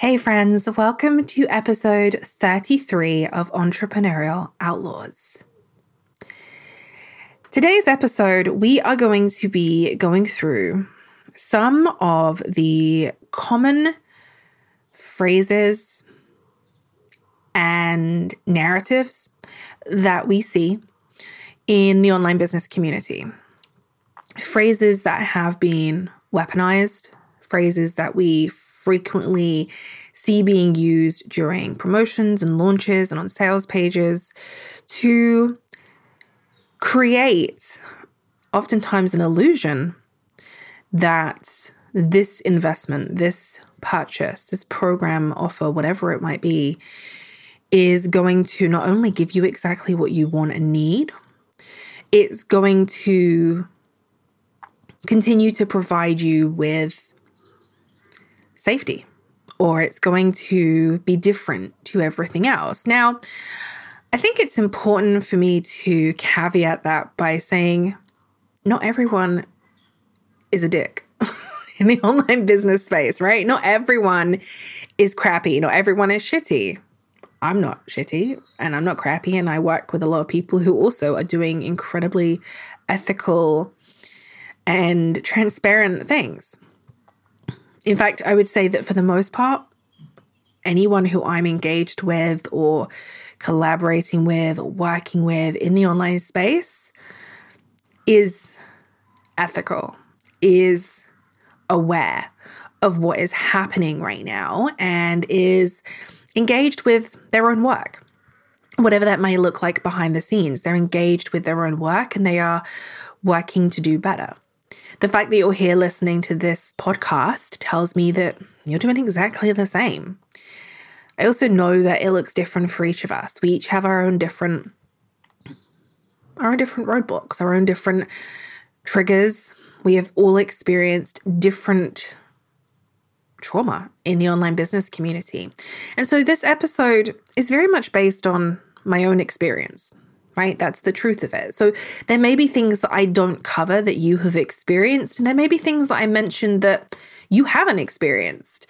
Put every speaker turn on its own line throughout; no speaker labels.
Hey, friends, welcome to episode 33 of Entrepreneurial Outlaws. Today's episode, we are going to be going through some of the common phrases and narratives that we see in the online business community. Phrases that have been weaponized, phrases that we frequently see being used during promotions and launches and on sales pages to create oftentimes an illusion that this investment, this purchase, this program offer, whatever it might be, is going to not only give you exactly what you want and need, it's going to continue to provide you with safety or it's going to be different to everything else. Now, I think it's important for me to caveat that by saying not everyone is a dick in the online business space, right? Not everyone is crappy, not everyone is shitty. I'm not shitty and I'm not crappy, and I work with a lot of people who also are doing incredibly ethical and transparent things. In fact, I would say that for the most part, anyone who I'm engaged with or collaborating with or working with in the online space is ethical, is aware of what is happening right now, and is engaged with their own work. Whatever that may look like behind the scenes, they're engaged with their own work and they are working to do better. The fact that you're here listening to this podcast tells me that you're doing exactly the same. I also know that it looks different for each of us. We each have our own different our own different roadblocks, our own different triggers. We have all experienced different trauma in the online business community. And so this episode is very much based on my own experience right? That's the truth of it. So there may be things that I don't cover that you have experienced, and there may be things that I mentioned that you haven't experienced.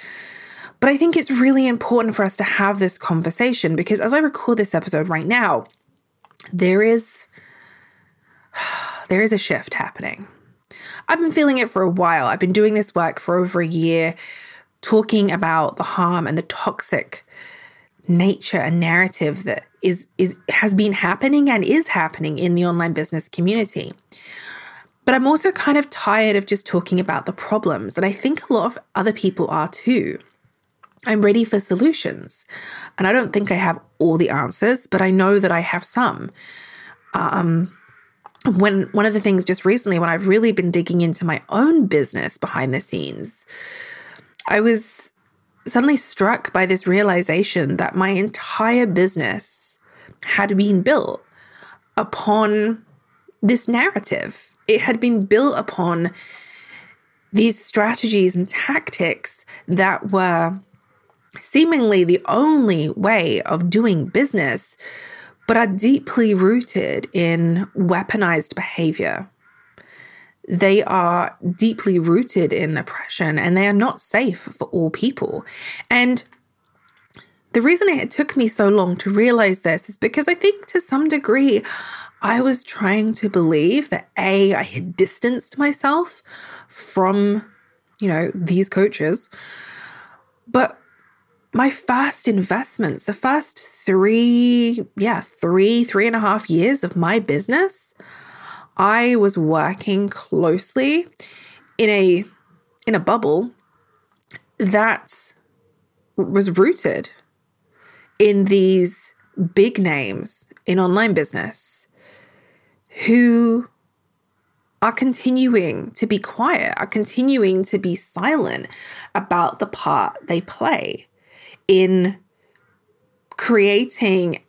But I think it's really important for us to have this conversation because as I record this episode right now, there is there is a shift happening. I've been feeling it for a while. I've been doing this work for over a year, talking about the harm and the toxic nature and narrative that is is has been happening and is happening in the online business community. But I'm also kind of tired of just talking about the problems, and I think a lot of other people are too. I'm ready for solutions, and I don't think I have all the answers, but I know that I have some. Um, when one of the things just recently, when I've really been digging into my own business behind the scenes, I was suddenly struck by this realization that my entire business had been built upon this narrative. It had been built upon these strategies and tactics that were seemingly the only way of doing business, but are deeply rooted in weaponized behavior they are deeply rooted in oppression and they are not safe for all people. And the reason it took me so long to realize this is because I think to some degree, I was trying to believe that A, I had distanced myself from, you know, these coaches. But my first investments, the first three, yeah, three, three and a half years of my business, I was working closely in a in a bubble that was rooted in these big names in online business who are continuing to be quiet, are continuing to be silent about the part they play in creating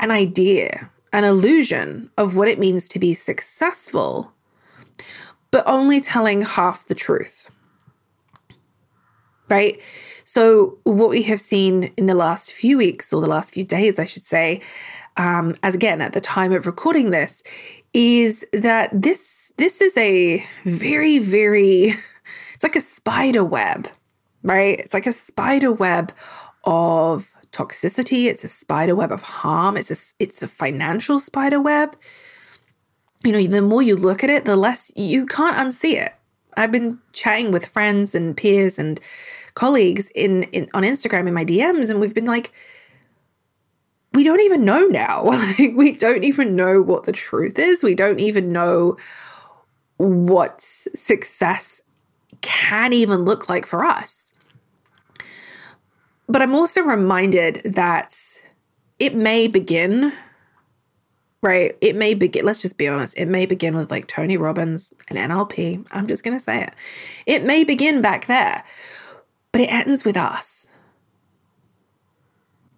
an idea an illusion of what it means to be successful, but only telling half the truth. Right? So, what we have seen in the last few weeks, or the last few days, I should say, um, as again at the time of recording this, is that this this is a very very it's like a spider web right? It's like a spider web of toxicity, it's a spider web of harm, it's a it's a financial spider web. You know, the more you look at it, the less you can't unsee it. I've been chatting with friends and peers and colleagues in, in on Instagram in my DMs, and we've been like, we don't even know now. like, we don't even know what the truth is. We don't even know what success can even look like for us. But I'm also reminded that it may begin, right? It may begin, let's just be honest, it may begin with like Tony Robbins and NLP. I'm just going to say it. It may begin back there, but it ends with us.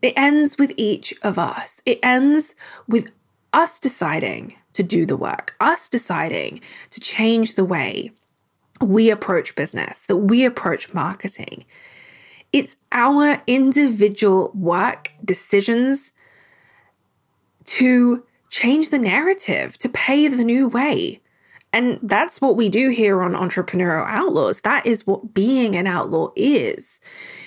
It ends with each of us. It ends with us deciding to do the work, us deciding to change the way we approach business, that we approach marketing. It's our individual work decisions to change the narrative, to pave the new way. And that's what we do here on Entrepreneurial Outlaws. That is what being an outlaw is.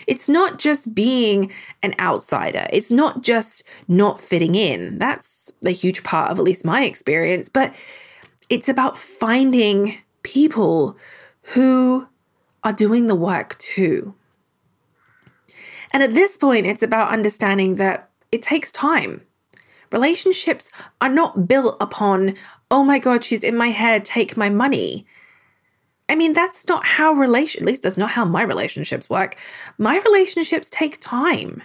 It's not just being an outsider, it's not just not fitting in. That's a huge part of at least my experience, but it's about finding people who are doing the work too. And at this point, it's about understanding that it takes time. Relationships are not built upon, oh my God, she's in my head, take my money. I mean, that's not how relation, at least that's not how my relationships work. My relationships take time.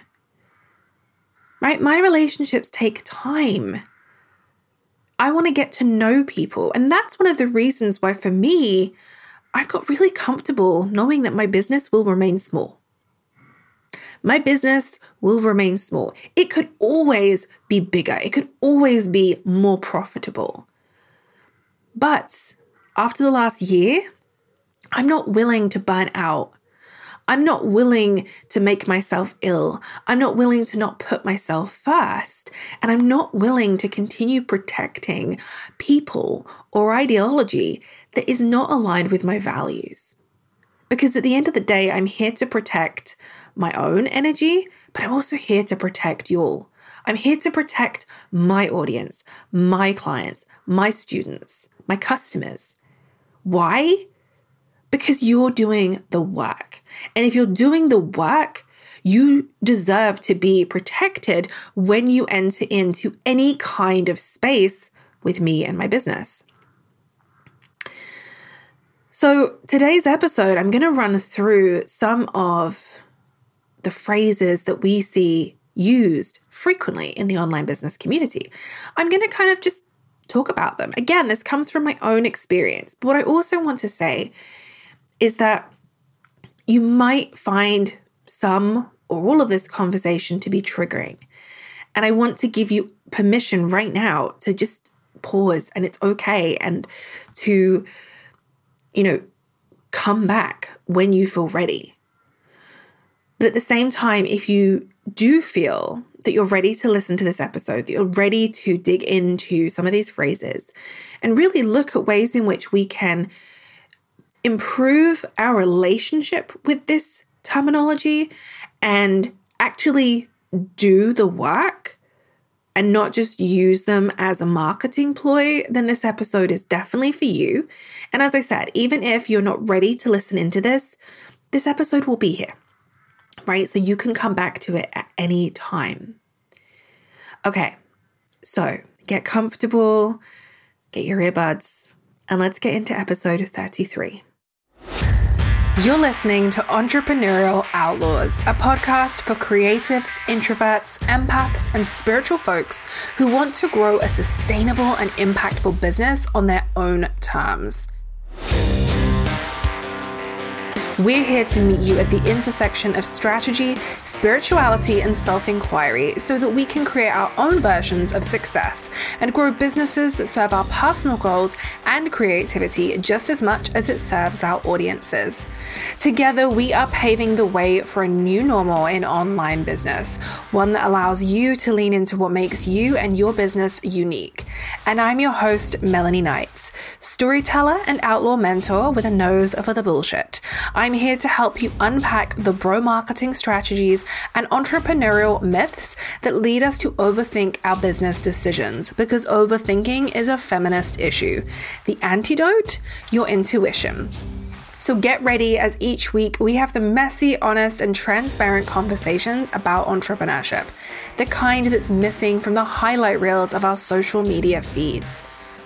Right? My relationships take time. I want to get to know people. And that's one of the reasons why, for me, I've got really comfortable knowing that my business will remain small. My business will remain small. It could always be bigger, it could always be more profitable. But after the last year, I'm not willing to burn out. I'm not willing to make myself ill. I'm not willing to not put myself first. And I'm not willing to continue protecting people or ideology that is not aligned with my values. Because at the end of the day, I'm here to protect my own energy, but I'm also here to protect y'all. I'm here to protect my audience, my clients, my students, my customers. Why? Because you're doing the work. And if you're doing the work, you deserve to be protected when you enter into any kind of space with me and my business. So, today's episode, I'm going to run through some of the phrases that we see used frequently in the online business community. I'm going to kind of just talk about them. Again, this comes from my own experience. But what I also want to say is that you might find some or all of this conversation to be triggering. And I want to give you permission right now to just pause and it's okay and to you know, come back when you feel ready. But at the same time, if you do feel that you're ready to listen to this episode, that you're ready to dig into some of these phrases and really look at ways in which we can improve our relationship with this terminology and actually do the work and not just use them as a marketing ploy, then this episode is definitely for you. And as I said, even if you're not ready to listen into this, this episode will be here, right? So you can come back to it at any time. Okay, so get comfortable, get your earbuds, and let's get into episode 33. You're listening to Entrepreneurial Outlaws, a podcast for creatives, introverts, empaths, and spiritual folks who want to grow a sustainable and impactful business on their own terms. We're here to meet you at the intersection of strategy, spirituality, and self inquiry so that we can create our own versions of success and grow businesses that serve our personal goals and creativity just as much as it serves our audiences. Together, we are paving the way for a new normal in online business, one that allows you to lean into what makes you and your business unique. And I'm your host, Melanie Knights storyteller and outlaw mentor with a nose for the bullshit. I'm here to help you unpack the bro marketing strategies and entrepreneurial myths that lead us to overthink our business decisions because overthinking is a feminist issue. The antidote? Your intuition. So get ready as each week we have the messy, honest, and transparent conversations about entrepreneurship, the kind that's missing from the highlight reels of our social media feeds.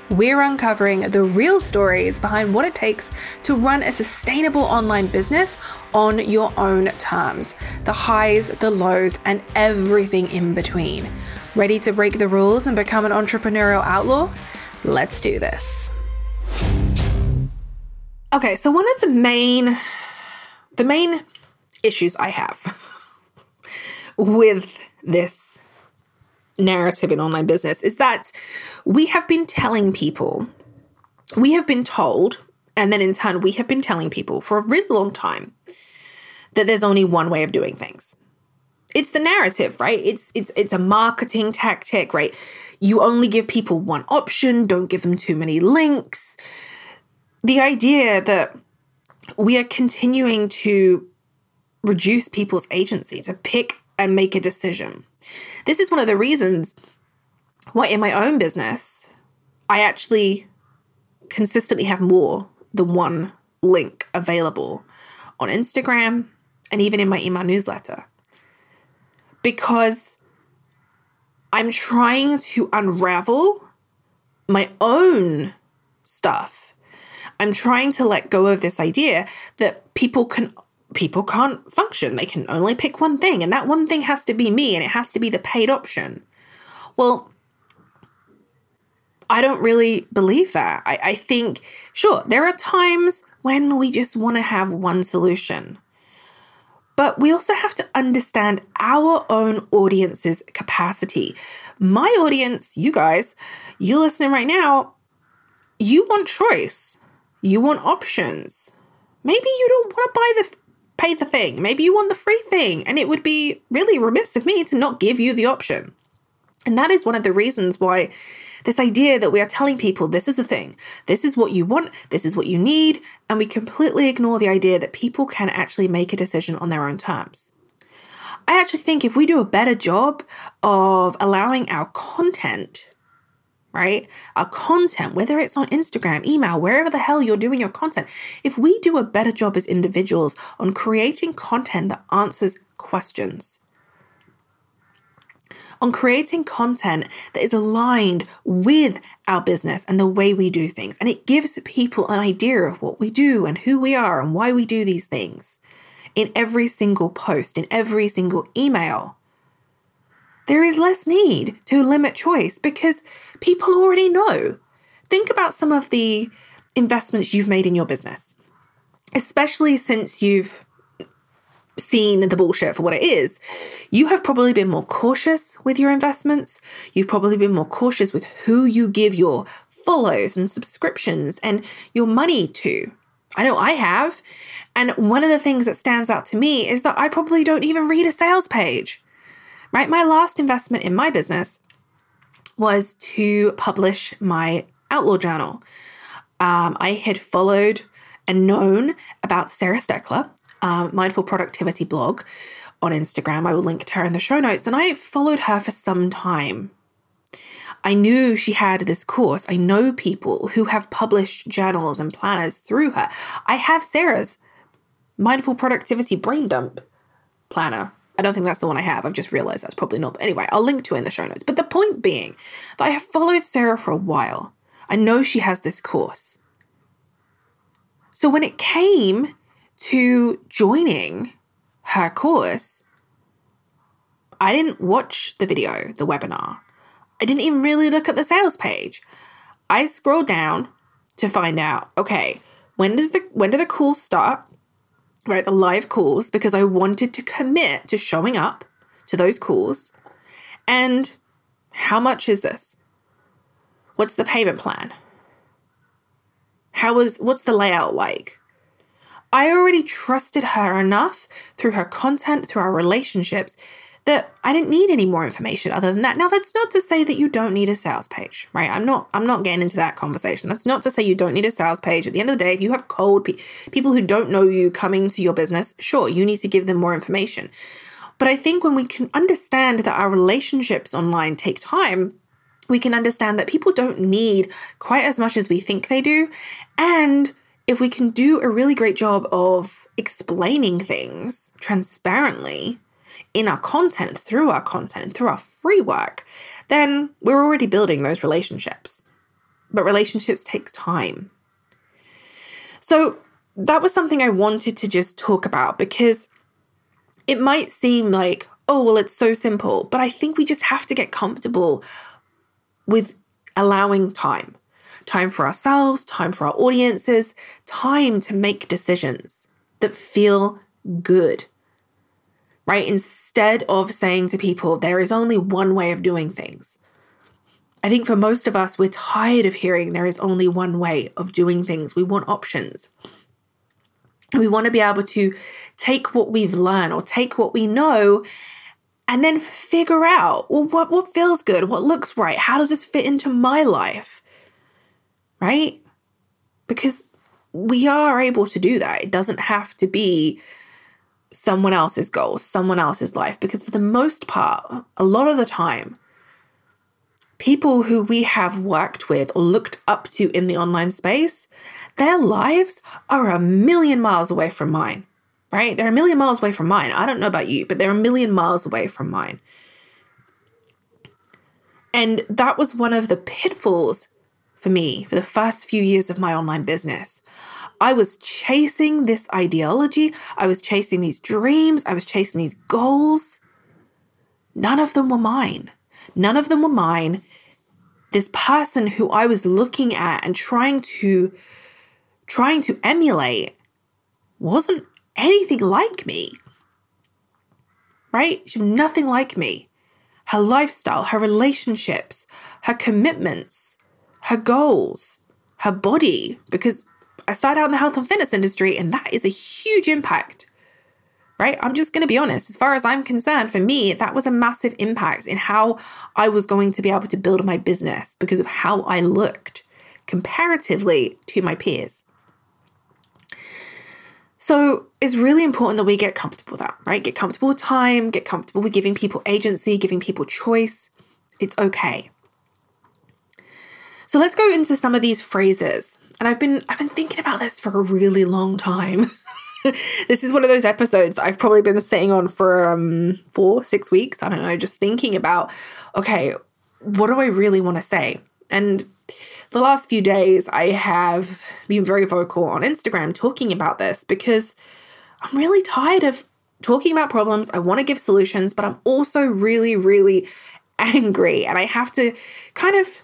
We're uncovering the real stories behind what it takes to run a sustainable online business on your own terms the highs, the lows, and everything in between. Ready to break the rules and become an entrepreneurial outlaw? Let's do this. Okay, so one of the main the main issues I have with this narrative in online business is that we have been telling people, we have been told, and then in turn we have been telling people for a really long time that there's only one way of doing things. It's the narrative, right? It's it's it's a marketing tactic, right? You only give people one option, don't give them too many links the idea that we are continuing to reduce people's agency to pick and make a decision. This is one of the reasons why, in my own business, I actually consistently have more than one link available on Instagram and even in my email newsletter. Because I'm trying to unravel my own stuff I'm trying to let go of this idea that people can people can't function. They can only pick one thing, and that one thing has to be me, and it has to be the paid option. Well, I don't really believe that. I, I think, sure, there are times when we just want to have one solution. But we also have to understand our own audience's capacity. My audience, you guys, you listening right now, you want choice. You want options. Maybe you don't want to buy the pay the thing. Maybe you want the free thing. And it would be really remiss of me to not give you the option. And that is one of the reasons why this idea that we are telling people this is the thing, this is what you want, this is what you need, and we completely ignore the idea that people can actually make a decision on their own terms. I actually think if we do a better job of allowing our content right? Our content, whether it's on Instagram, email, wherever the hell you're doing your content, if we do a better job as individuals on creating content that answers questions, on creating content that is aligned with our business and the way we do things, and it gives people an idea of what we do and who we are and why we do these things in every single post, in every single email there is less need to limit choice because people already know. Think about some of the investments you've made in your business, especially since you've seen the bullshit for what it is. You have probably been more cautious with your investments. You've probably been more cautious with who you give your follows and subscriptions and your money to. I know I have. And one of the things that stands out to me is that I probably don't even read a sales page right? My last investment in my business was to publish my Outlaw Journal. Um, I had followed and known about Sarah Steckler, um, Mindful Productivity blog on Instagram. I will link to her in the show notes. And I followed her for some time. I knew she had this course. I know people who have published journals and planners through her. I have Sarah's Mindful Productivity Brain Dump planner I don't think that's the one I have. I've just realized that's probably not. Anyway, I'll link to it in the show notes. But the point being that I have followed Sarah for a while. I know she has this course. So when it came to joining her course, I didn't watch the video, the webinar. I didn't even really look at the sales page. I scrolled down to find out, okay, when does the when do the calls start? right, the live calls because I wanted to commit to showing up to those calls. And how much is this? What's the payment plan? How is what's the layout like? I already trusted her enough through her content, through our relationships, that I didn't need any more information other than that. Now that's not to say that you don't need a sales page, right? I'm not I'm not getting into that conversation. That's not to say you don't need a sales page. At the end of the day, if you have cold pe- people who don't know you coming to your business, sure, you need to give them more information. But I think when we can understand that our relationships online take time, we can understand that people don't need quite as much as we think they do. And if we can do a really great job of explaining things transparently, in our content, through our content, through our free work, then we're already building those relationships. But relationships takes time. So that was something I wanted to just talk about because it might seem like, oh, well, it's so simple, but I think we just have to get comfortable with allowing time time for ourselves, time for our audiences, time to make decisions that feel good right? Instead of saying to people, there is only one way of doing things. I think for most of us, we're tired of hearing there is only one way of doing things. We want options. We want to be able to take what we've learned or take what we know and then figure out well, what, what feels good? What looks right? How does this fit into my life? Right? Because we are able to do that. It doesn't have to be someone else's goals, someone else's life. Because for the most part, a lot of the time, people who we have worked with or looked up to in the online space, their lives are a million miles away from mine, right? They're a million miles away from mine. I don't know about you, but they're a million miles away from mine. And that was one of the pitfalls for me for the first few years of my online business. I was chasing this ideology, I was chasing these dreams, I was chasing these goals. None of them were mine. None of them were mine. This person who I was looking at and trying to trying to emulate wasn't anything like me. Right? She was nothing like me. Her lifestyle, her relationships, her commitments, her goals, her body, because I started out in the health and fitness industry, and that is a huge impact, right? I'm just going to be honest. As far as I'm concerned, for me, that was a massive impact in how I was going to be able to build my business because of how I looked comparatively to my peers. So it's really important that we get comfortable with that, right? Get comfortable with time, get comfortable with giving people agency, giving people choice. It's okay. So let's go into some of these phrases and I've been I've been thinking about this for a really long time. this is one of those episodes I've probably been sitting on for um 4 6 weeks, I don't know, just thinking about okay, what do I really want to say? And the last few days I have been very vocal on Instagram talking about this because I'm really tired of talking about problems. I want to give solutions, but I'm also really really angry and I have to kind of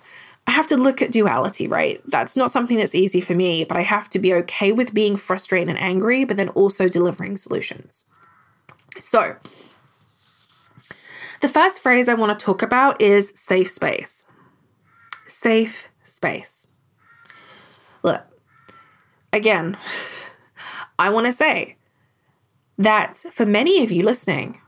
I have to look at duality, right? That's not something that's easy for me, but I have to be okay with being frustrated and angry, but then also delivering solutions. So, the first phrase I want to talk about is safe space. Safe space. Look, again, I want to say that for many of you listening,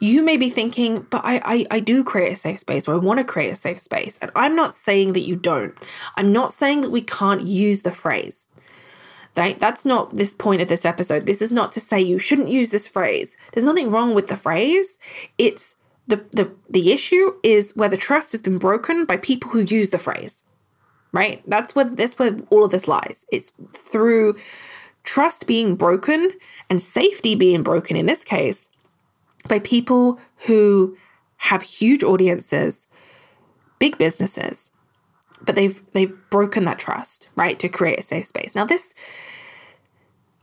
you may be thinking, but I, I, I do create a safe space or I want to create a safe space. And I'm not saying that you don't. I'm not saying that we can't use the phrase. Right? That's not this point of this episode. This is not to say you shouldn't use this phrase. There's nothing wrong with the phrase. It's the the the issue is where the trust has been broken by people who use the phrase. Right? That's where that's where all of this lies. It's through trust being broken and safety being broken in this case by people who have huge audiences, big businesses, but they've they've broken that trust, right, to create a safe space. Now this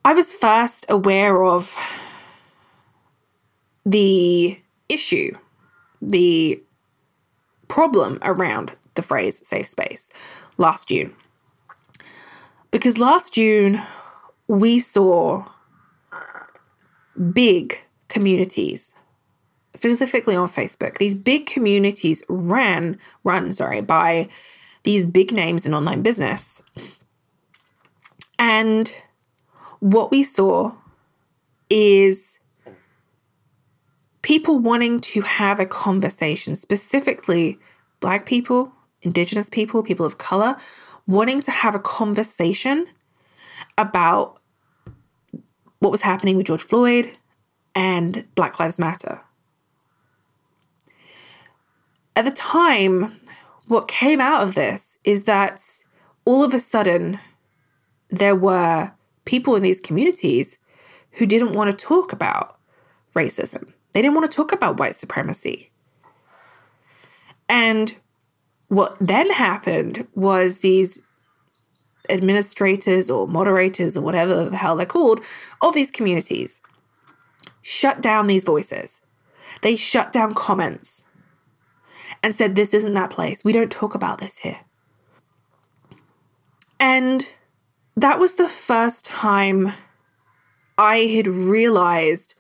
I was first aware of the issue, the problem around the phrase safe space last June. Because last June we saw big communities, specifically on Facebook. These big communities ran, run, sorry, by these big names in online business. And what we saw is people wanting to have a conversation, specifically Black people, Indigenous people, people of color, wanting to have a conversation about what was happening with George Floyd and Black Lives Matter. At the time, what came out of this is that all of a sudden there were people in these communities who didn't want to talk about racism. They didn't want to talk about white supremacy. And what then happened was these administrators or moderators or whatever the hell they're called of these communities shut down these voices. They shut down comments and said, This isn't that place. We don't talk about this here. And that was the first time I had realized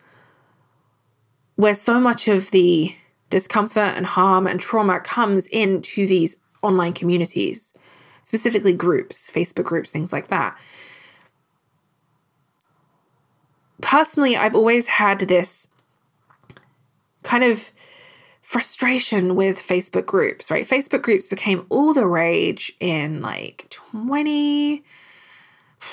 where so much of the discomfort and harm and trauma comes into these online communities, specifically groups, Facebook groups, things like that. Personally, I've always had this kind of frustration with Facebook groups, right? Facebook groups became all the rage in like 20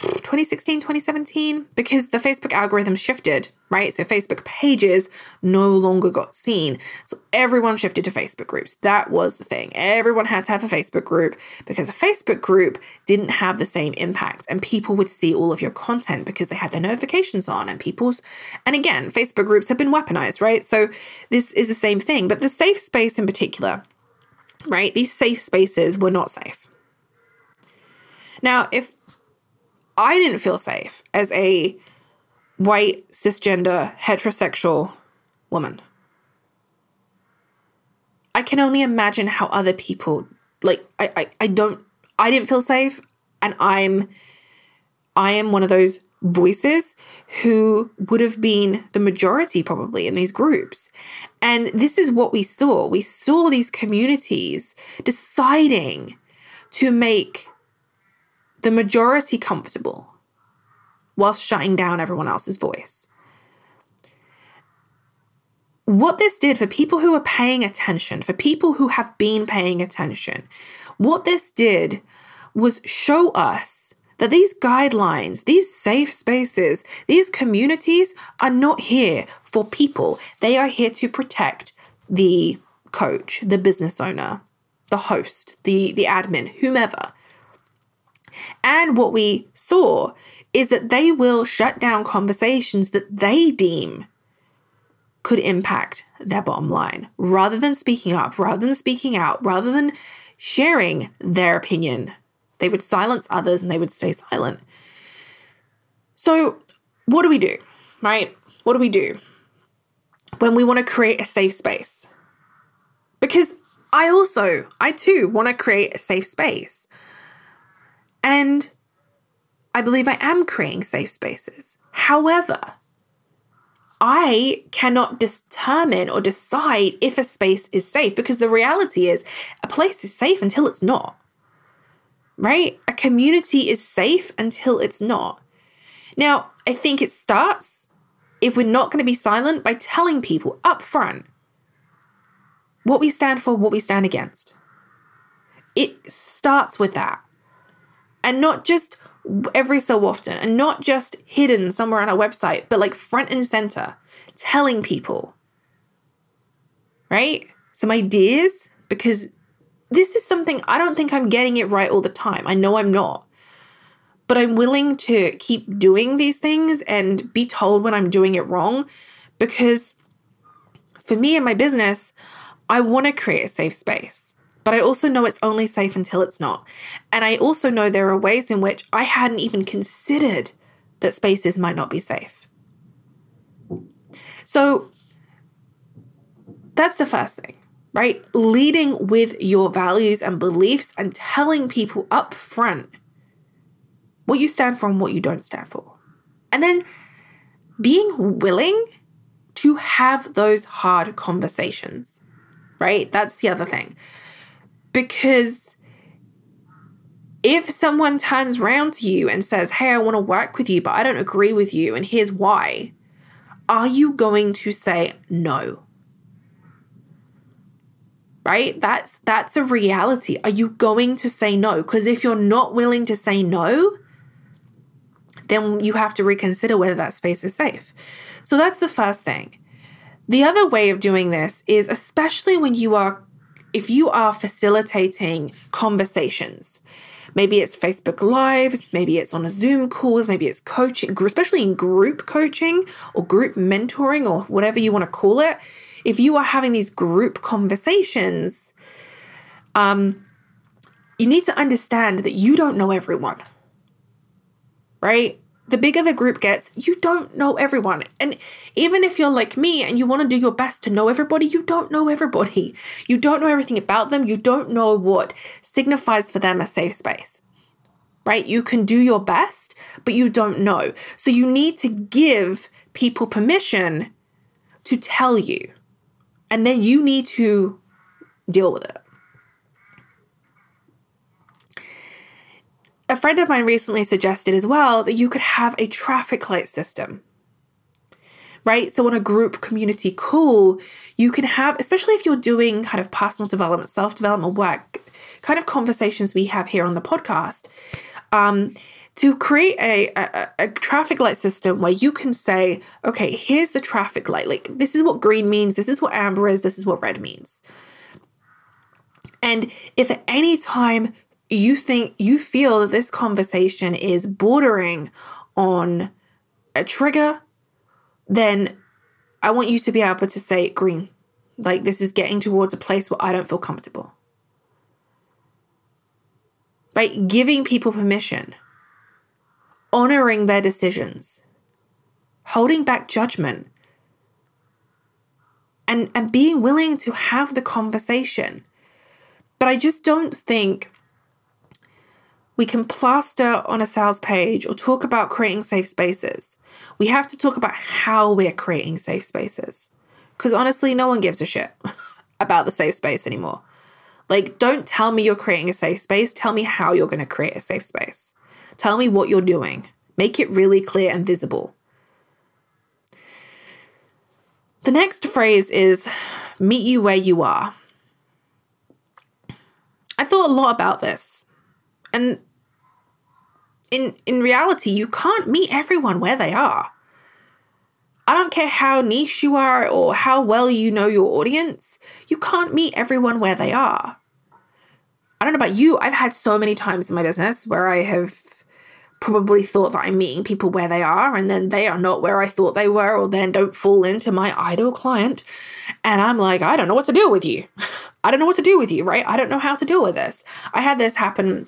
2016, 2017, because the Facebook algorithm shifted, right? So Facebook pages no longer got seen. So everyone shifted to Facebook groups. That was the thing. Everyone had to have a Facebook group because a Facebook group didn't have the same impact and people would see all of your content because they had their notifications on and people's, and again, Facebook groups have been weaponized, right? So this is the same thing, but the safe space in particular, right? These safe spaces were not safe. Now, if I didn't feel safe as a white, cisgender, heterosexual woman. I can only imagine how other people like I, I I don't I didn't feel safe and I'm I am one of those voices who would have been the majority probably in these groups. And this is what we saw. We saw these communities deciding to make the majority comfortable whilst shutting down everyone else's voice. What this did for people who are paying attention, for people who have been paying attention, what this did was show us that these guidelines, these safe spaces, these communities are not here for people. They are here to protect the coach, the business owner, the host, the, the admin, whomever. And what we saw is that they will shut down conversations that they deem could impact their bottom line rather than speaking up, rather than speaking out, rather than sharing their opinion. They would silence others and they would stay silent. So, what do we do, right? What do we do when we want to create a safe space? Because I also, I too want to create a safe space. And I believe I am creating safe spaces. However, I cannot determine or decide if a space is safe because the reality is a place is safe until it's not. Right? A community is safe until it's not. Now, I think it starts if we're not going to be silent by telling people up front what we stand for, what we stand against. It starts with that and not just every so often and not just hidden somewhere on our website, but like front and center, telling people, right? Some ideas, because this is something I don't think I'm getting it right all the time. I know I'm not. But I'm willing to keep doing these things and be told when I'm doing it wrong because for me and my business, I want to create a safe space but I also know it's only safe until it's not. And I also know there are ways in which I hadn't even considered that spaces might not be safe. So that's the first thing, right? Leading with your values and beliefs and telling people up front what you stand for and what you don't stand for. And then being willing to have those hard conversations, right? That's the other thing. Because if someone turns around to you and says, Hey, I want to work with you, but I don't agree with you, and here's why, are you going to say no? Right? That's that's a reality. Are you going to say no? Because if you're not willing to say no, then you have to reconsider whether that space is safe. So that's the first thing. The other way of doing this is especially when you are if you are facilitating conversations Maybe it's Facebook Lives, maybe it's on a Zoom calls, maybe it's coaching, especially in group coaching or group mentoring or whatever you want to call it. If you are having these group conversations, um, you need to understand that you don't know everyone, right? The bigger the group gets, you don't know everyone. And even if you're like me and you want to do your best to know everybody, you don't know everybody. You don't know everything about them. You don't know what signifies for them a safe space. Right? You can do your best, but you don't know. So you need to give people permission to tell you. And then you need to deal with it. A friend of mine recently suggested as well that you could have a traffic light system. Right? So, on a group community call, you can have, especially if you're doing kind of personal development, self development work, kind of conversations we have here on the podcast, um, to create a, a, a, traffic light system where you can say, okay, here's the traffic light. Like, this is what green means, this is what amber is, this is what red means. And if at any time you think you feel that this conversation is bordering on a trigger, then I want you to be able to say green. Like this is getting towards a place where I don't feel comfortable. Right? Giving people permission, honoring their decisions, holding back judgment, and, and being willing to have the conversation. But I just don't think we can plaster on a sales page or talk about creating safe spaces. We have to talk about how we're creating safe spaces. Because honestly, no one gives a shit about the safe space anymore. Like, don't tell me you're creating a safe space. Tell me how you're going to create a safe space. Tell me what you're doing. Make it really clear and visible. The next phrase is meet you where you are. I thought a lot about this and in in reality, you can't meet everyone where they are. I don't care how niche you are or how well you know your audience, you can't meet everyone where they are. I don't know about you, I've had so many times in my business where I have probably thought that I'm meeting people where they are, and then they are not where I thought they were, or then don't fall into my ideal client. And I'm like, I don't know what to do with you. I don't know what to do with you, right? I don't know how to deal with this. I had this happen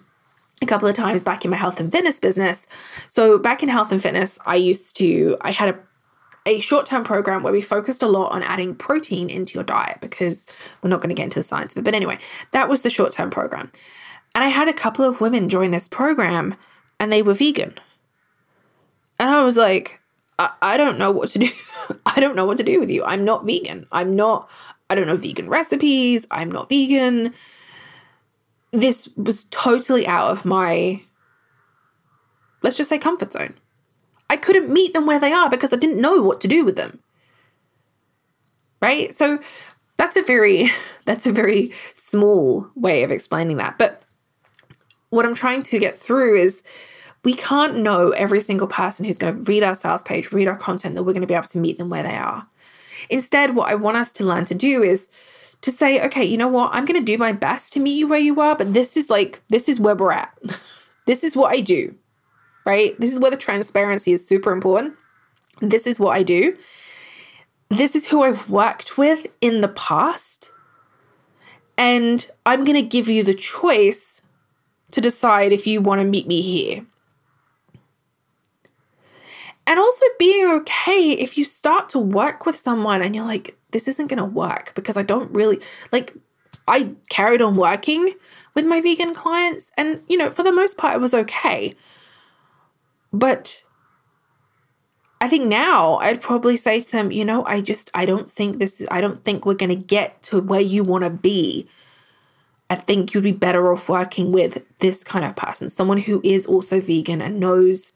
a couple of times back in my health and fitness business. So back in health and fitness, I used to I had a a short-term program where we focused a lot on adding protein into your diet because we're not going to get into the science of it. But anyway, that was the short-term program. And I had a couple of women join this program and they were vegan. And I was like, I, I don't know what to do. I don't know what to do with you. I'm not vegan. I'm not, I don't know vegan recipes. I'm not vegan this was totally out of my, let's just say, comfort zone. I couldn't meet them where they are because I didn't know what to do with them. Right? So that's a very that's a very small way of explaining that. But what I'm trying to get through is we can't know every single person who's going to read our sales page, read our content, that we're going to be able to meet them where they are. Instead, what I want us to learn to do is to say, okay, you know what? I'm going to do my best to meet you where you are, but this is like, this is where we're at. this is what I do, right? This is where the transparency is super important. This is what I do. This is who I've worked with in the past. And I'm going to give you the choice to decide if you want to meet me here. And also being okay if you start to work with someone and you're like, this isn't going to work because I don't really like I carried on working with my vegan clients and you know for the most part it was okay. But I think now I'd probably say to them, you know, I just I don't think this is I don't think we're going to get to where you want to be. I think you'd be better off working with this kind of person, someone who is also vegan and knows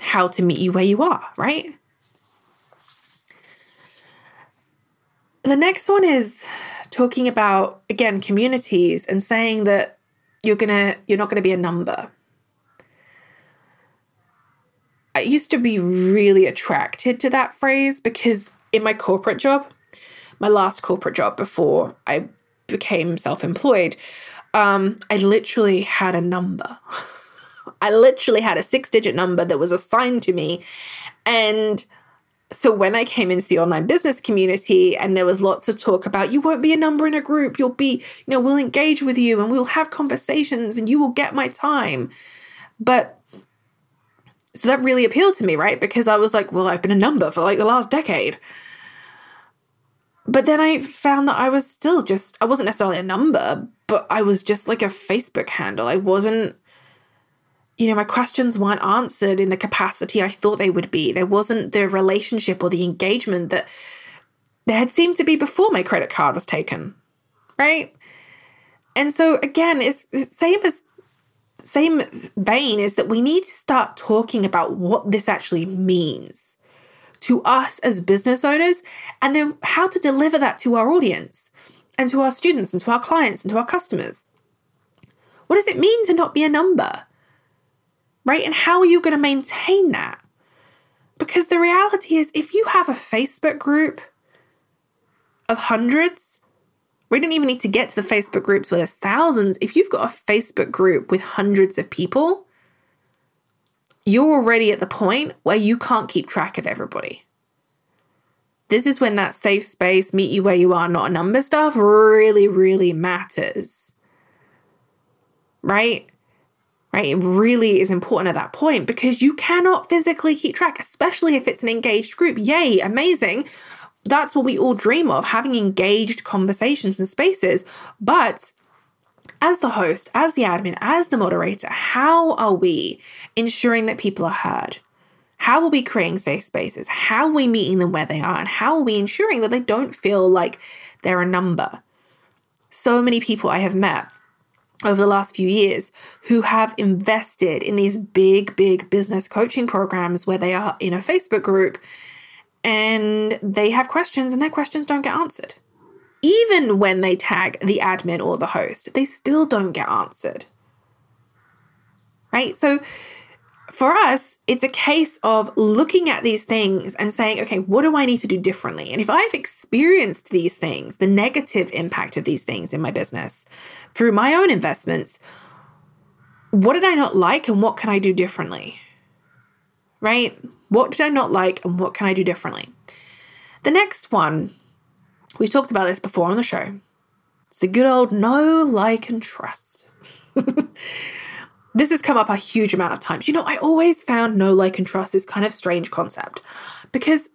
how to meet you where you are, right? The next one is talking about again communities and saying that you're gonna you're not gonna be a number. I used to be really attracted to that phrase because in my corporate job, my last corporate job before I became self employed, um, I literally had a number. I literally had a six digit number that was assigned to me. And so when I came into the online business community and there was lots of talk about you won't be a number in a group, you'll be, you know, we'll engage with you and we'll have conversations and you will get my time. But so that really appealed to me, right? Because I was like, well, I've been a number for like the last decade. But then I found that I was still just, I wasn't necessarily a number, but I was just like a Facebook handle. I wasn't you know, my questions weren't answered in the capacity I thought they would be. There wasn't the relationship or the engagement that there had seemed to be before my credit card was taken. Right? And so again, it's same as same vein is that we need to start talking about what this actually means to us as business owners and then how to deliver that to our audience and to our students and to our clients and to our customers. What does it mean to not be a number? Right? And how are you going to maintain that? Because the reality is, if you have a Facebook group of hundreds, we don't even need to get to the Facebook groups where there's thousands. If you've got a Facebook group with hundreds of people, you're already at the point where you can't keep track of everybody. This is when that safe space, meet you where you are, not a number stuff really, really matters. Right? Right? It really is important at that point because you cannot physically keep track, especially if it's an engaged group. Yay, amazing. That's what we all dream of having engaged conversations and spaces. But as the host, as the admin, as the moderator, how are we ensuring that people are heard? How are we creating safe spaces? How are we meeting them where they are? And how are we ensuring that they don't feel like they're a number? So many people I have met over the last few years who have invested in these big, big business coaching programs where they are in a Facebook group and they have questions and their questions don't get answered. Even when they tag the admin or the host, they still don't get answered. Right? So for us, it's a case of looking at these things and saying, okay, what do I need to do differently? And if I've experienced these things, the negative impact of these things in my business through my own investments, what did I not like and what can I do differently? Right? What did I not like and what can I do differently? The next one, we talked about this before on the show. It's the good old know, like, and trust. this has come up a huge amount of times. You know, I always found know, like, and trust this kind of strange concept because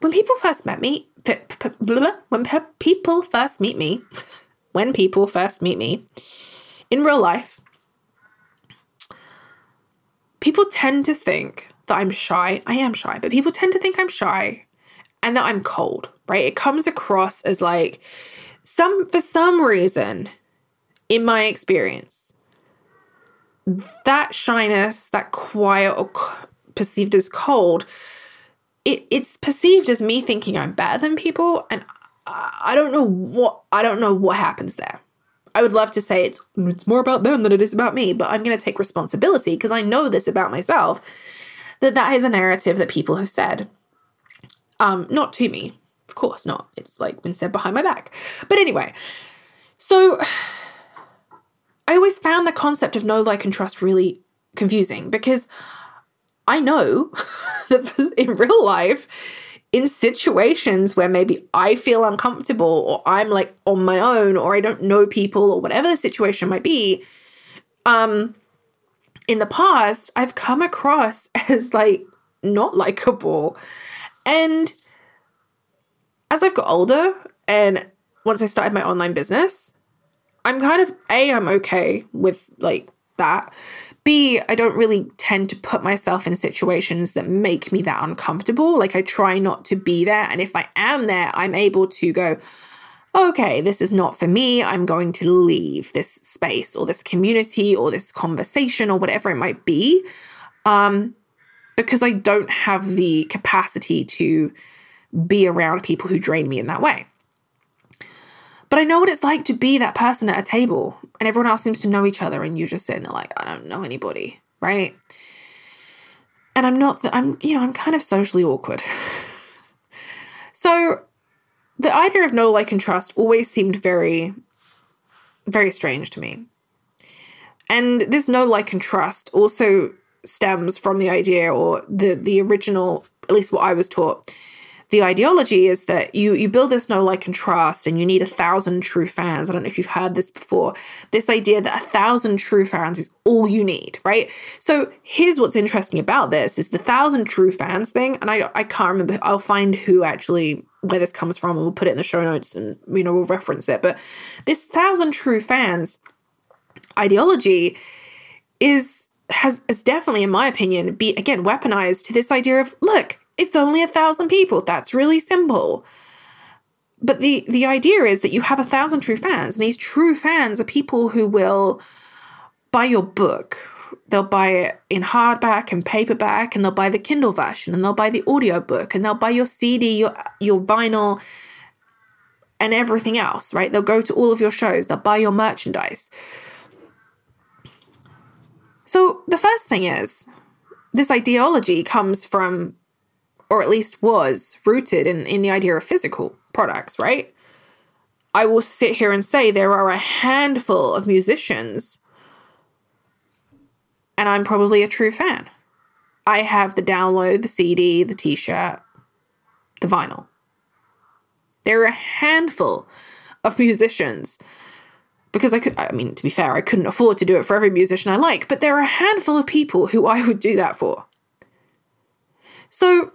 when people first met me, when people first meet me, when people first meet me in real life, people tend to think that I'm shy. I am shy, but people tend to think I'm shy and that I'm cold, right? It comes across as like some, for some reason, in my experience, that shyness, that quiet or perceived as cold, it, it's perceived as me thinking I'm better than people, and I don't know what I don't know what happens there. I would love to say it's it's more about them than it is about me, but I'm going to take responsibility because I know this about myself that that is a narrative that people have said. Um not to me. Of course not. It's like been said behind my back. But anyway, so I always found the concept of know, like, and trust really confusing because I know that in real life, in situations where maybe I feel uncomfortable or I'm like on my own or I don't know people or whatever the situation might be, um, in the past, I've come across as like not likable. And as I've got older and once I started my online business, I'm kind of A, I'm okay with like that. B, I don't really tend to put myself in situations that make me that uncomfortable. Like I try not to be there. And if I am there, I'm able to go, okay, this is not for me. I'm going to leave this space or this community or this conversation or whatever it might be. Um, because I don't have the capacity to be around people who drain me in that way. But I know what it's like to be that person at a table and everyone else seems to know each other and you're just sitting there like, I don't know anybody, right? And I'm not, the, I'm, you know, I'm kind of socially awkward. so the idea of know, like, and trust always seemed very, very strange to me. And this know, like, and trust also stems from the idea or the the original, at least what I was taught, the ideology is that you you build this no like and trust and you need a thousand true fans. I don't know if you've heard this before. This idea that a thousand true fans is all you need right? So here's what's interesting about this is the thousand true fans thing and i i can't remember i'll find who actually where this comes from and we'll put it in the show notes and you know we'll reference it. But this thousand true fans ideology is has is definitely in my opinion be again weaponized to this idea of look it's only a thousand people. That's really simple. But the the idea is that you have a thousand true fans, and these true fans are people who will buy your book. They'll buy it in hardback and paperback, and they'll buy the Kindle version, and they'll buy the audiobook, and they'll buy your CD, your your vinyl, and everything else, right? They'll go to all of your shows, they'll buy your merchandise. So the first thing is this ideology comes from or at least was rooted in, in the idea of physical products, right? I will sit here and say there are a handful of musicians, and I'm probably a true fan. I have the download, the CD, the t shirt, the vinyl. There are a handful of musicians because I could, I mean, to be fair, I couldn't afford to do it for every musician I like, but there are a handful of people who I would do that for. So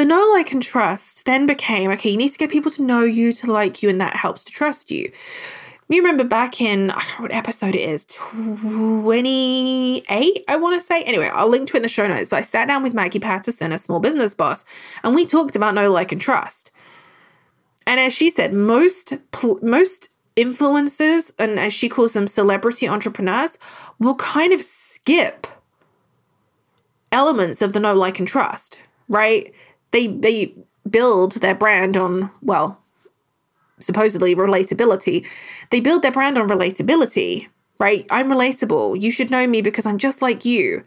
the know, like, and trust then became okay, you need to get people to know you, to like you, and that helps to trust you. You remember back in, I don't know what episode it is, 28, I want to say. Anyway, I'll link to it in the show notes. But I sat down with Maggie Patterson, a small business boss, and we talked about know, like, and trust. And as she said, most most influencers, and as she calls them, celebrity entrepreneurs, will kind of skip elements of the know, like, and trust, right? They they build their brand on well supposedly relatability. They build their brand on relatability right? I'm relatable. You should know me because i'm just like you.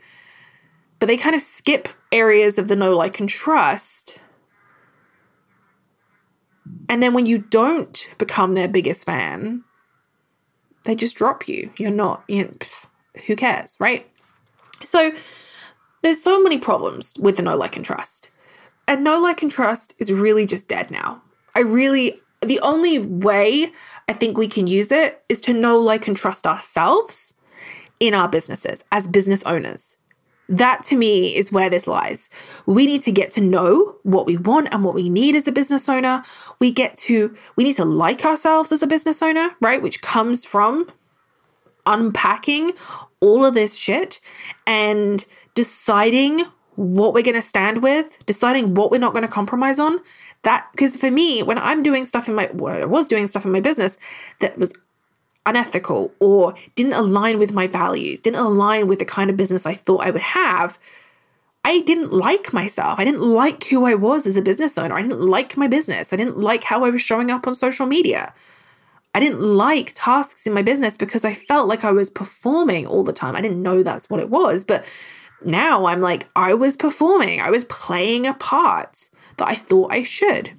But they kind of skip areas of the know like and trust. And then when you don't become their biggest fan they just drop you. You're not you know, pff, who cares right? So there's so many problems with the know like and trust and know, like, and trust is really just dead now. I really, the only way I think we can use it is to know, like, and trust ourselves in our businesses as business owners. That to me is where this lies. We need to get to know what we want and what we need as a business owner. We get to, we need to like ourselves as a business owner, right? Which comes from unpacking all of this shit and deciding what we're going to stand with, deciding what we're not going to compromise on. That because for me, when I'm doing stuff in my when I was doing stuff in my business that was unethical or didn't align with my values, didn't align with the kind of business I thought I would have, I didn't like myself. I didn't like who I was as a business owner. I didn't like my business. I didn't like how I was showing up on social media. I didn't like tasks in my business because I felt like I was performing all the time. I didn't know that's what it was, but now I'm like, I was performing, I was playing a part that I thought I should.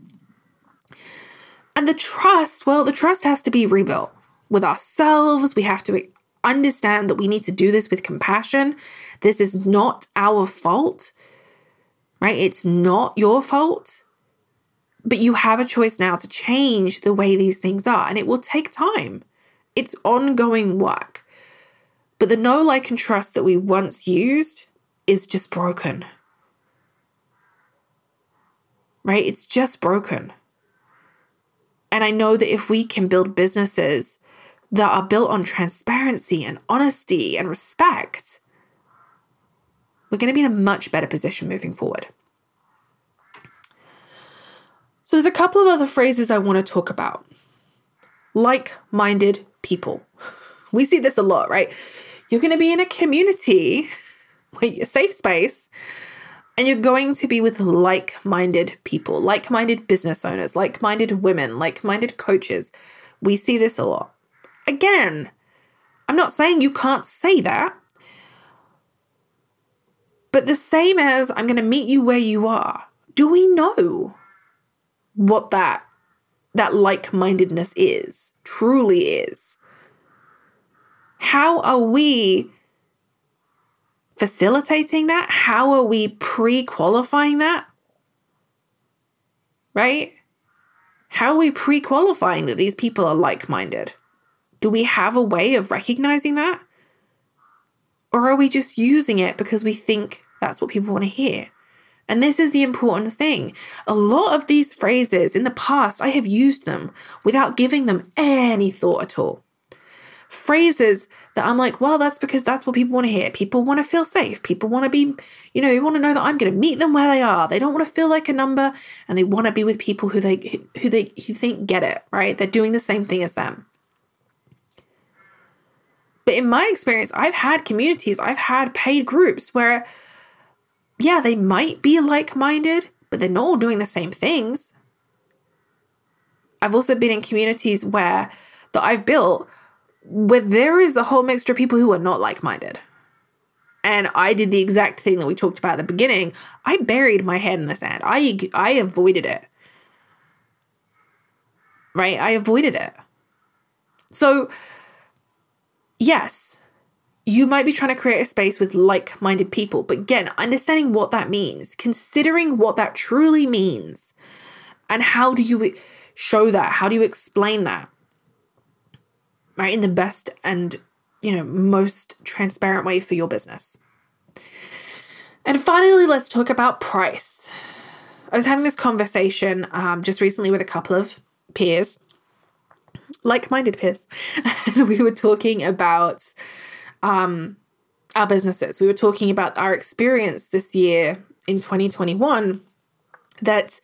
And the trust, well, the trust has to be rebuilt with ourselves. We have to understand that we need to do this with compassion. This is not our fault, right? It's not your fault. But you have a choice now to change the way these things are, and it will take time. It's ongoing work. But the know, like, and trust that we once used is just broken. Right? It's just broken. And I know that if we can build businesses that are built on transparency and honesty and respect, we're going to be in a much better position moving forward. So, there's a couple of other phrases I want to talk about. Like minded people. We see this a lot, right? You're going to be in a community a safe space And you're going to be with like minded people, like minded business owners, like minded women, like minded coaches. We see this a lot. Again, I'm not saying you can't say that. But the same as I'm going to meet you where you are, do we know what that that like-mindedness is, truly is? How are we facilitating that? How are we pre-qualifying that? Right? How are we pre-qualifying that these people are like-minded? Do we have a way of recognizing that? Or are we just using it because we think that's what people want to hear? And this is the important thing. A lot of these phrases in the past, I have used them without giving them any thought at all. Phrases that I'm like, well, that's because that's what people want to hear. People want to feel safe. People want to be, you know, they want to know that I'm going to meet them where they are. They don't want to feel like a number and they want to be with people who they who they who think get it, right? They're doing the same thing as them. But in my experience, I've had communities, I've had paid groups where, yeah, they might be like minded, but they're not all doing the same things. I've also been in communities where that I've built where there is a whole mixture of people who are not like minded. And I did the exact thing that we talked about at the beginning. I buried my head in the sand. I I avoided it. Right? I avoided it. So yes, you might be trying to create a space with like minded people, but again, understanding what that means, considering what that truly means, and how do you show that? How do you explain that? Right, in the best and you know, most transparent way for your business. And finally, let's talk about price. I was having this conversation um, just recently with a couple of peers like-minded peers and we were talking about um, our businesses we were talking about our experience this year in 2021 that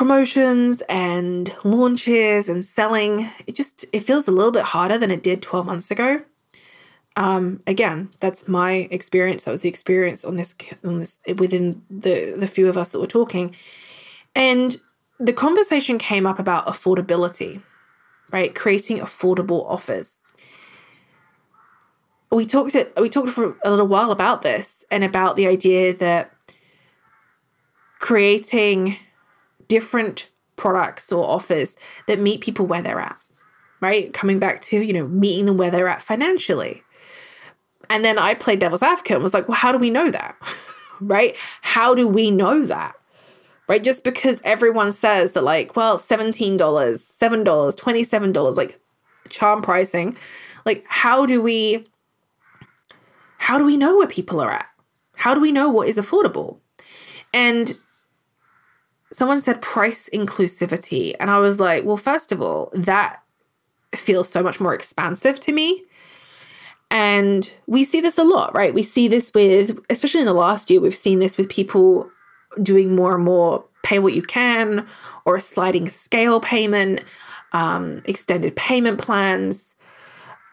promotions and launches and selling it just it feels a little bit harder than it did 12 months ago um, again that's my experience that was the experience on this on this within the the few of us that were talking and the conversation came up about affordability right? Creating affordable offers. We talked it. we talked for a little while about this and about the idea that creating different products or offers that meet people where they're at, right? Coming back to, you know, meeting them where they're at financially. And then I played devil's advocate and was like, well, how do we know that? right? How do we know that? right? Just because everyone says that, like, well, $17, $7, $27, like charm pricing, like, how do we, how do we know where people are at? How do we know what is affordable? And someone said price inclusivity. And I was like, well, first of all, that feels so much more expansive to me. And we see this a lot, right? We see this with, especially in the last year, we've seen this with people doing more and more pay what you can or a sliding scale payment, um, extended payment plans.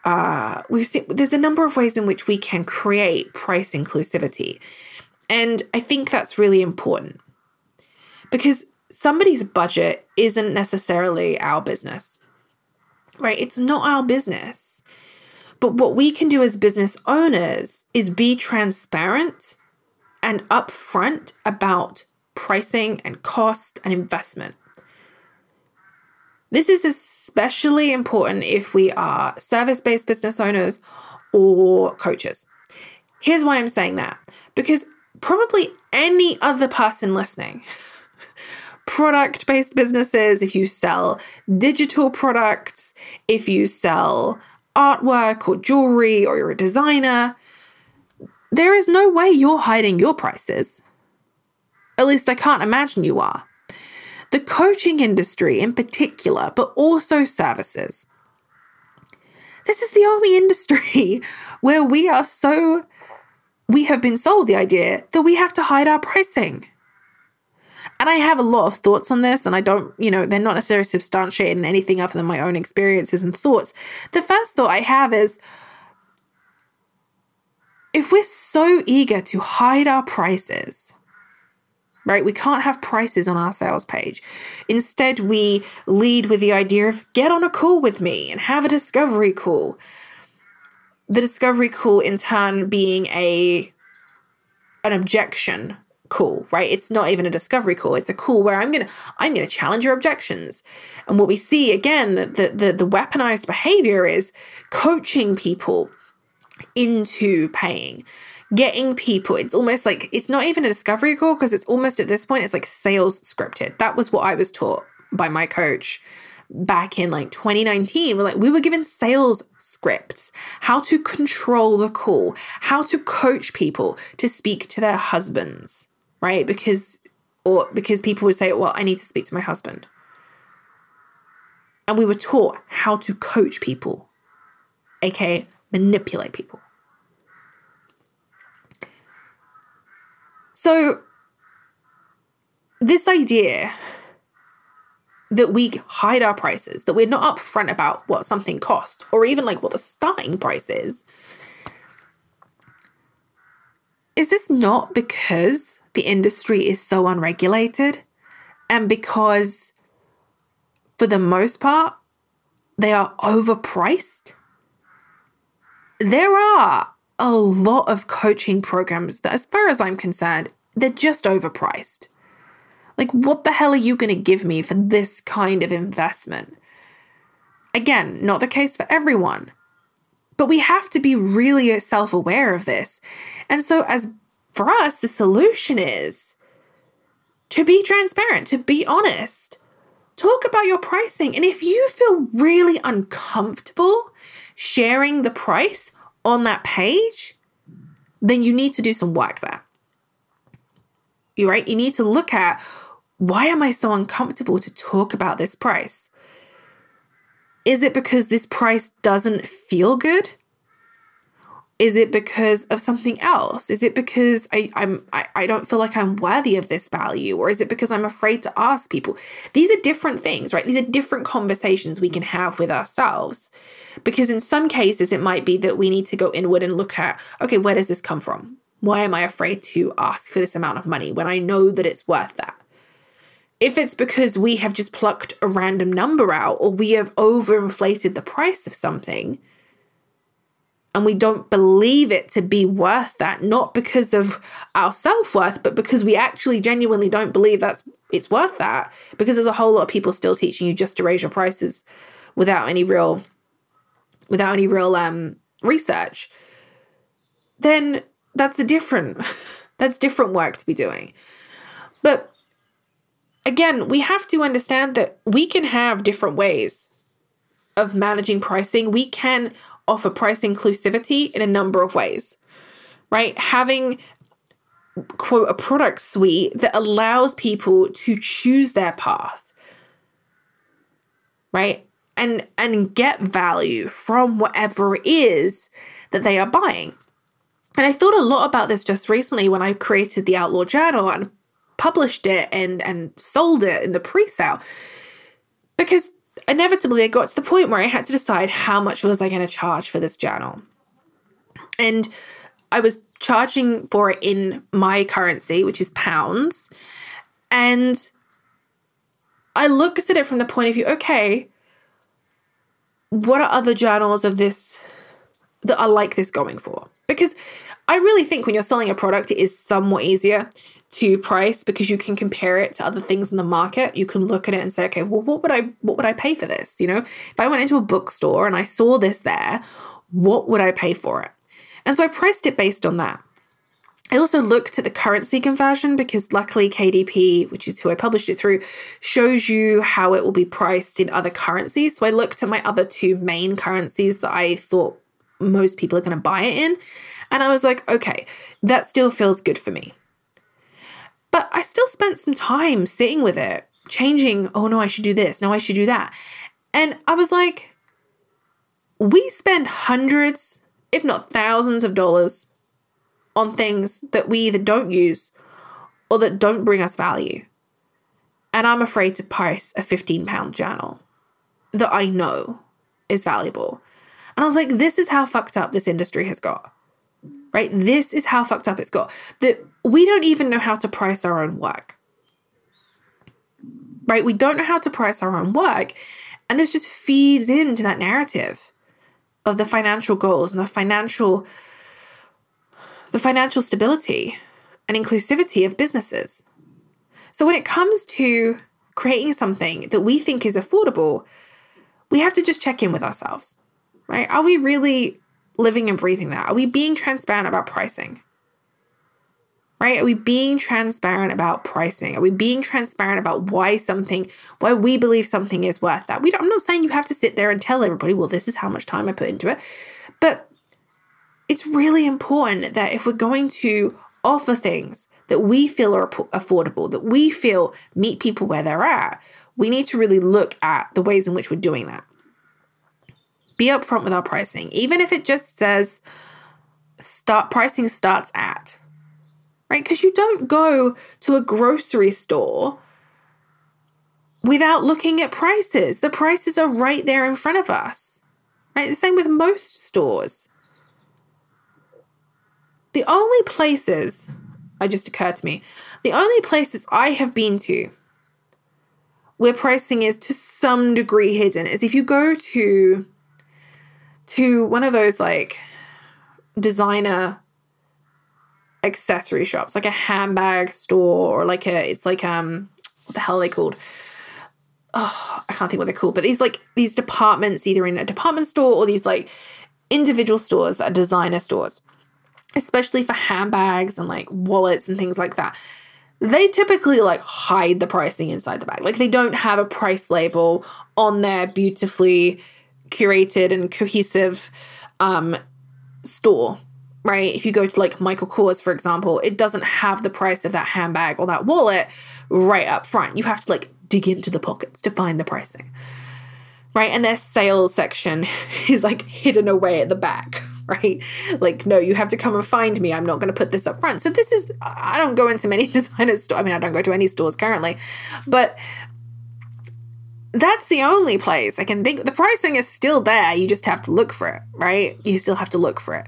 Uh, we've seen there's a number of ways in which we can create price inclusivity. And I think that's really important because somebody's budget isn't necessarily our business, right? It's not our business. But what we can do as business owners is be transparent and upfront about pricing and cost and investment. This is especially important if we are service based business owners or coaches. Here's why I'm saying that because probably any other person listening, product based businesses, if you sell digital products, if you sell artwork or jewelry or you're a designer, there is no way you're hiding your prices. At least I can't imagine you are. The coaching industry in particular, but also services. This is the only industry where we are so, we have been sold the idea that we have to hide our pricing. And I have a lot of thoughts on this, and I don't, you know, they're not necessarily substantiated in anything other than my own experiences and thoughts. The first thought I have is if we're so eager to hide our prices, right? We can't have prices on our sales page. Instead, we lead with the idea of get on a call with me and have a discovery call. The discovery call in turn being a an objection call, right? It's not even a discovery call. It's a call where I'm gonna I'm gonna challenge your objections. And what we see again, the the the weaponized behavior is coaching people into paying getting people it's almost like it's not even a discovery call because it's almost at this point it's like sales scripted that was what i was taught by my coach back in like 2019 we're like we were given sales scripts how to control the call how to coach people to speak to their husbands right because or because people would say well i need to speak to my husband and we were taught how to coach people aka manipulate people. So, this idea that we hide our prices, that we're not upfront about what something costs, or even like what the starting price is, is this not because the industry is so unregulated and because, for the most part, they are overpriced? there are a lot of coaching programs that, as far as I'm concerned, they're just overpriced. Like, what the hell are you going to give me for this kind of investment? Again, not the case for everyone, but we have to be really self aware of this. And so, as for us, the solution is to be transparent, to be honest. Talk about your pricing. And if you feel really uncomfortable sharing the price on that page, then you need to do some work there. You right? You need to look at why am I so uncomfortable to talk about this price? Is it because this price doesn't feel good? Is it because of something else? Is it because I, I'm I, I don't feel like I'm worthy of this value? Or is it because I'm afraid to ask people? These are different things, right? These are different conversations we can have with ourselves. Because in some cases, it might be that we need to go inward and look at, okay, where does this come from? Why am I afraid to ask for this amount of money when I know that it's worth that? If it's because we have just plucked a random number out or we have overinflated the price of something, and we don't believe it to be worth that not because of our self-worth but because we actually genuinely don't believe that's it's worth that. Because there's a whole lot of people still teaching you just to raise your prices without any real without any real um research then that's a different that's different work to be doing. But again we have to understand that we can have different ways of managing pricing. We can offer price inclusivity in a number of ways, right? Having quote a product suite that allows people to choose their path, right? And and get value from whatever it is that they are buying. And I thought a lot about this just recently when I created the Outlaw Journal and published it and and sold it in the pre-sale. Because inevitably I got to the point where I had to decide how much was I going to charge for this journal. And I was charging for it in my currency, which is pounds. And I looked at it from the point of view okay, what are other journals of this that are like this going for? Because I really think when you're selling a product, it is somewhat easier to price because you can compare it to other things in the market. You can look at it and say, okay, well, what would I what would I pay for this? You know, if I went into a bookstore and I saw this there, what would I pay for it? And so I priced it based on that. I also looked at the currency conversion because luckily KDP, which is who I published it through, shows you how it will be priced in other currencies. So I looked at my other two main currencies that I thought most people are going to buy it in. And I was like, okay, that still feels good for me. But I still spent some time sitting with it, changing, oh no, I should do this, no, I should do that. And I was like, we spend hundreds, if not thousands of dollars on things that we either don't use or that don't bring us value. And I'm afraid to price a 15 pound journal that I know is valuable. And I was like, this is how fucked up this industry has got right? This is how fucked up it's got. That we don't even know how to price our own work. Right? We don't know how to price our own work. And this just feeds into that narrative of the financial goals and the financial the financial stability and inclusivity of businesses. So when it comes to creating something that we think is affordable, we have to just check in with ourselves. Right? Are we really living and breathing that? Are we being transparent about pricing? Right? Are we being transparent about pricing? Are we being transparent about why something, why we believe something is worth that? We don't, I'm not saying you have to sit there and tell everybody, well, this is how much time I put into it. But it's really important that if we're going to offer things that we feel are affordable, that we feel meet people where they're at, we need to really look at the ways in which we're doing that be upfront with our pricing, even if it just says start pricing starts at, right? Because you don't go to a grocery store without looking at prices. The prices are right there in front of us, right? The same with most stores. The only places, I just occurred to me, the only places I have been to where pricing is to some degree hidden is if you go to to one of those like designer accessory shops, like a handbag store or like a it's like um what the hell are they called? Oh, I can't think what they're called, but these like these departments, either in a department store or these like individual stores that are designer stores, especially for handbags and like wallets and things like that. They typically like hide the pricing inside the bag. Like they don't have a price label on there beautifully curated and cohesive um, store right? If you go to like Michael Kors, for example, it doesn't have the price of that handbag or that wallet right up front. You have to like dig into the pockets to find the pricing, right? And their sales section is like hidden away at the back, right? Like, no, you have to come and find me. I'm not going to put this up front. So, this is, I don't go into many designer stores. I mean, I don't go to any stores currently, but that's the only place I can think. The pricing is still there. You just have to look for it, right? You still have to look for it.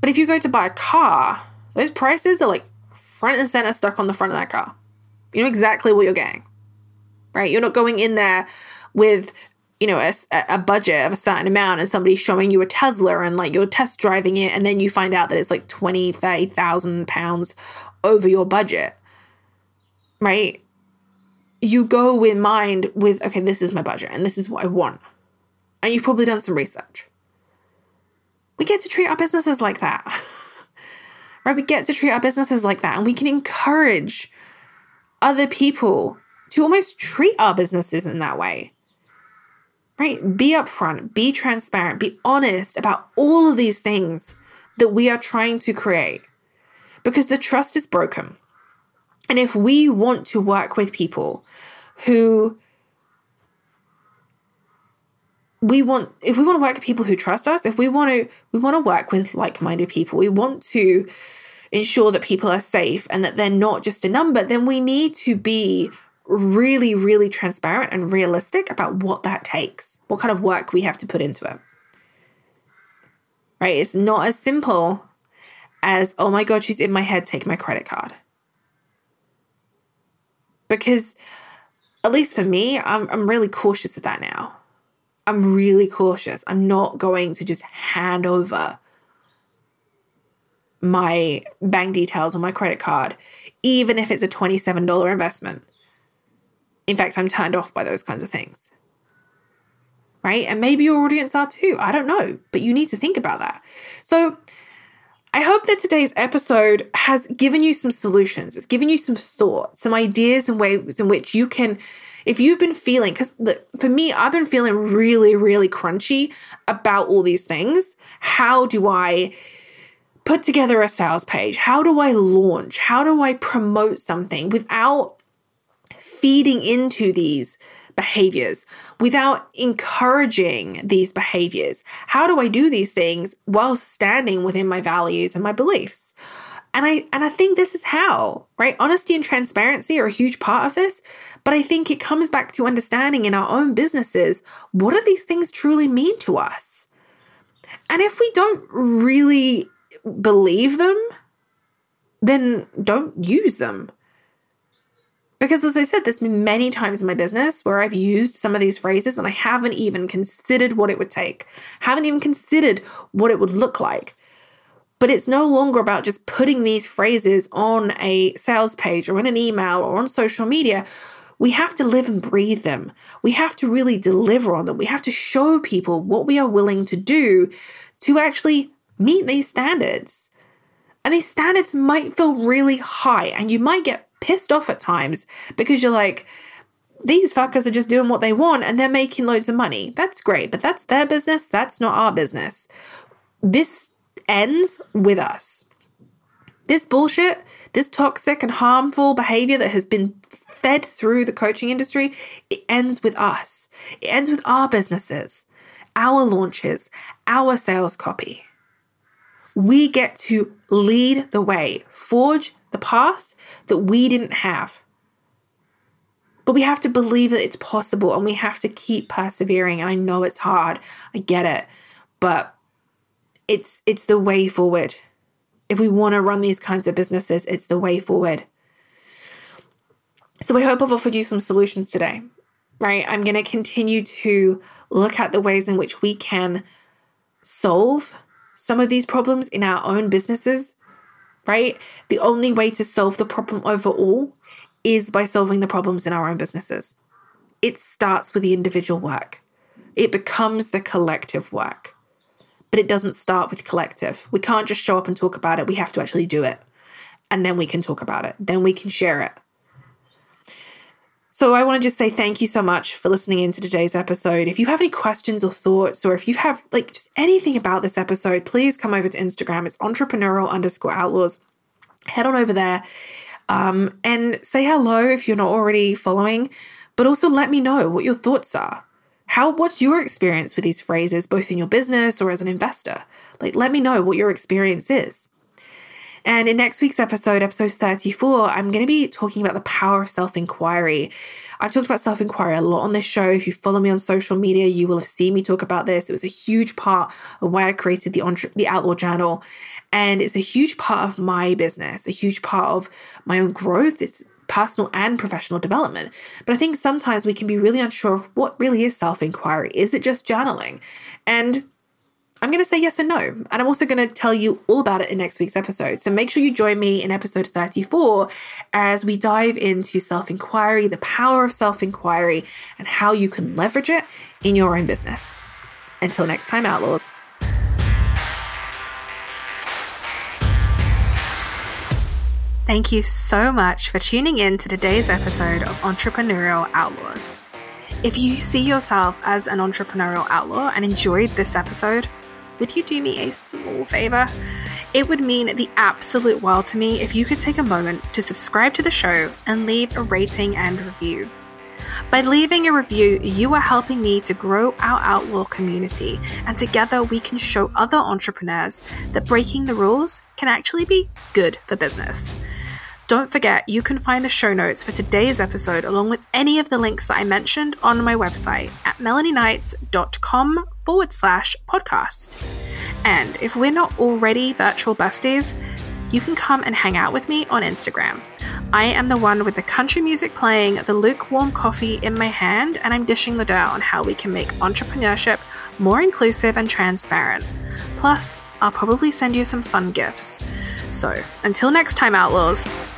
But if you go to buy a car, those prices are like front and center stuck on the front of that car. You know exactly what you're getting, right? You're not going in there with you know a, a budget of a certain amount and somebody showing you a tesla and like you're test driving it and then you find out that it's like 20 30000 pounds over your budget right you go in mind with, okay, this is my budget and this is what I want. And you've probably done some research. We get to treat our businesses like that. right? We get to treat our businesses like that and we can encourage other people to almost treat our businesses in that way. Right? Be upfront, be transparent, be honest about all of these things that we are trying to create because the trust is broken. And if we want to work with people who we want if we want to work with people who trust us, if we want to we want to work with like-minded people, we want to ensure that people are safe and that they're not just a number, then we need to be really, really transparent and realistic about what that takes, what kind of work we have to put into it. Right? It's not as simple as, oh my God, she's in my head, take my credit card. Because at least for me, I'm, I'm really cautious of that now. I'm really cautious. I'm not going to just hand over my bank details or my credit card, even if it's a $27 investment. In fact, I'm turned off by those kinds of things. Right? And maybe your audience are too. I don't know, but you need to think about that. So, I hope that today's episode has given you some solutions. It's given you some thoughts, some ideas and ways in which you can, if you've been feeling, because for me, I've been feeling really, really crunchy about all these things. How do I put together a sales page? How do I launch? How do I promote something without feeding into these behaviors without encouraging these behaviors? How do I do these things while standing within my values and my beliefs? And I and I think this is how, right? Honesty and transparency are a huge part of this, but I think it comes back to understanding in our own businesses what do these things truly mean to us? And if we don't really believe them, then don't use them. Because as I said, there's been many times in my business where I've used some of these phrases and I haven't even considered what it would take, haven't even considered what it would look like. But it's no longer about just putting these phrases on a sales page or in an email or on social media. We have to live and breathe them. We have to really deliver on them. We have to show people what we are willing to do to actually meet these standards. And these standards might feel really high, and you might get pissed off at times because you're like, these fuckers are just doing what they want and they're making loads of money. That's great, but that's their business. That's not our business. This ends with us. This bullshit, this toxic and harmful behavior that has been fed through the coaching industry, it ends with us. It ends with our businesses, our launches, our sales copy. We get to lead the way, forge the path that we didn't have. But we have to believe that it's possible and we have to keep persevering. And I know it's hard. I get it. But it's it's the way forward. If we want to run these kinds of businesses, it's the way forward. So I hope I've offered you some solutions today. Right? I'm going to continue to look at the ways in which we can solve some of these problems in our own businesses. Right? The only way to solve the problem overall is by solving the problems in our own businesses. It starts with the individual work. It becomes the collective work but it doesn't start with collective. We can't just show up and talk about it. We have to actually do it. And then we can talk about it. Then we can share it. So I want to just say thank you so much for listening in to today's episode. If you have any questions or thoughts, or if you have like just anything about this episode, please come over to Instagram. It's entrepreneurial underscore outlaws. Head on over there um, and say hello if you're not already following, but also let me know what your thoughts are. How what's your experience with these phrases both in your business or as an investor? Like let me know what your experience is. And in next week's episode, episode 34, I'm going to be talking about the power of self inquiry. I've talked about self inquiry a lot on this show. If you follow me on social media, you will have seen me talk about this. It was a huge part of why I created the, entre- the Outlaw Journal. And it's a huge part of my business, a huge part of my own growth. It's personal and professional development. But I think sometimes we can be really unsure of what really is self inquiry. Is it just journaling? And I'm going to say yes and no. And I'm also going to tell you all about it in next week's episode. So make sure you join me in episode 34 as we dive into self inquiry, the power of self inquiry, and how you can leverage it in your own business. Until next time, Outlaws. Thank you so much for tuning in to today's episode of Entrepreneurial Outlaws. If you see yourself as an entrepreneurial outlaw and enjoyed this episode, would you do me a small favor? It would mean the absolute world to me if you could take a moment to subscribe to the show and leave a rating and review. By leaving a review, you are helping me to grow our outlaw community, and together we can show other entrepreneurs that breaking the rules can actually be good for business. Don't forget, you can find the show notes for today's episode along with any of the links that I mentioned on my website at melanieknights.com forward slash podcast. And if we're not already virtual besties, you can come and hang out with me on Instagram. I am the one with the country music playing, the lukewarm coffee in my hand, and I'm dishing the dirt on how we can make entrepreneurship more inclusive and transparent. Plus, I'll probably send you some fun gifts. So, until next time, Outlaws.